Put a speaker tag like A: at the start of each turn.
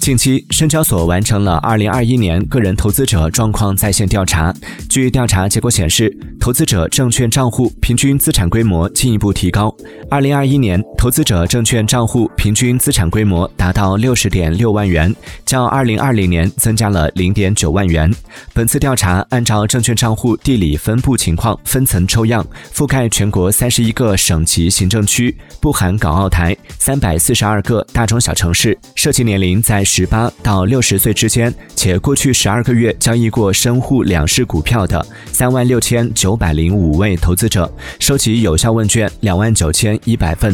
A: 近期，深交所完成了2021年个人投资者状况在线调查。据调查结果显示，投资者证券账户平均资产规模进一步提高。2021年，投资者证券账户平均资产规模达到60.6万元，较2020年增加了0.9万元。本次调查按照证券账户地理分布情况分层抽样，覆盖全国31个省级行政区（不含港澳台）、342个大中小城市，涉及年龄在。十八到六十岁之间，且过去十二个月交易过深沪两市股票的三万六千九九百零五位投资者，收集有效问卷两万九千一百份。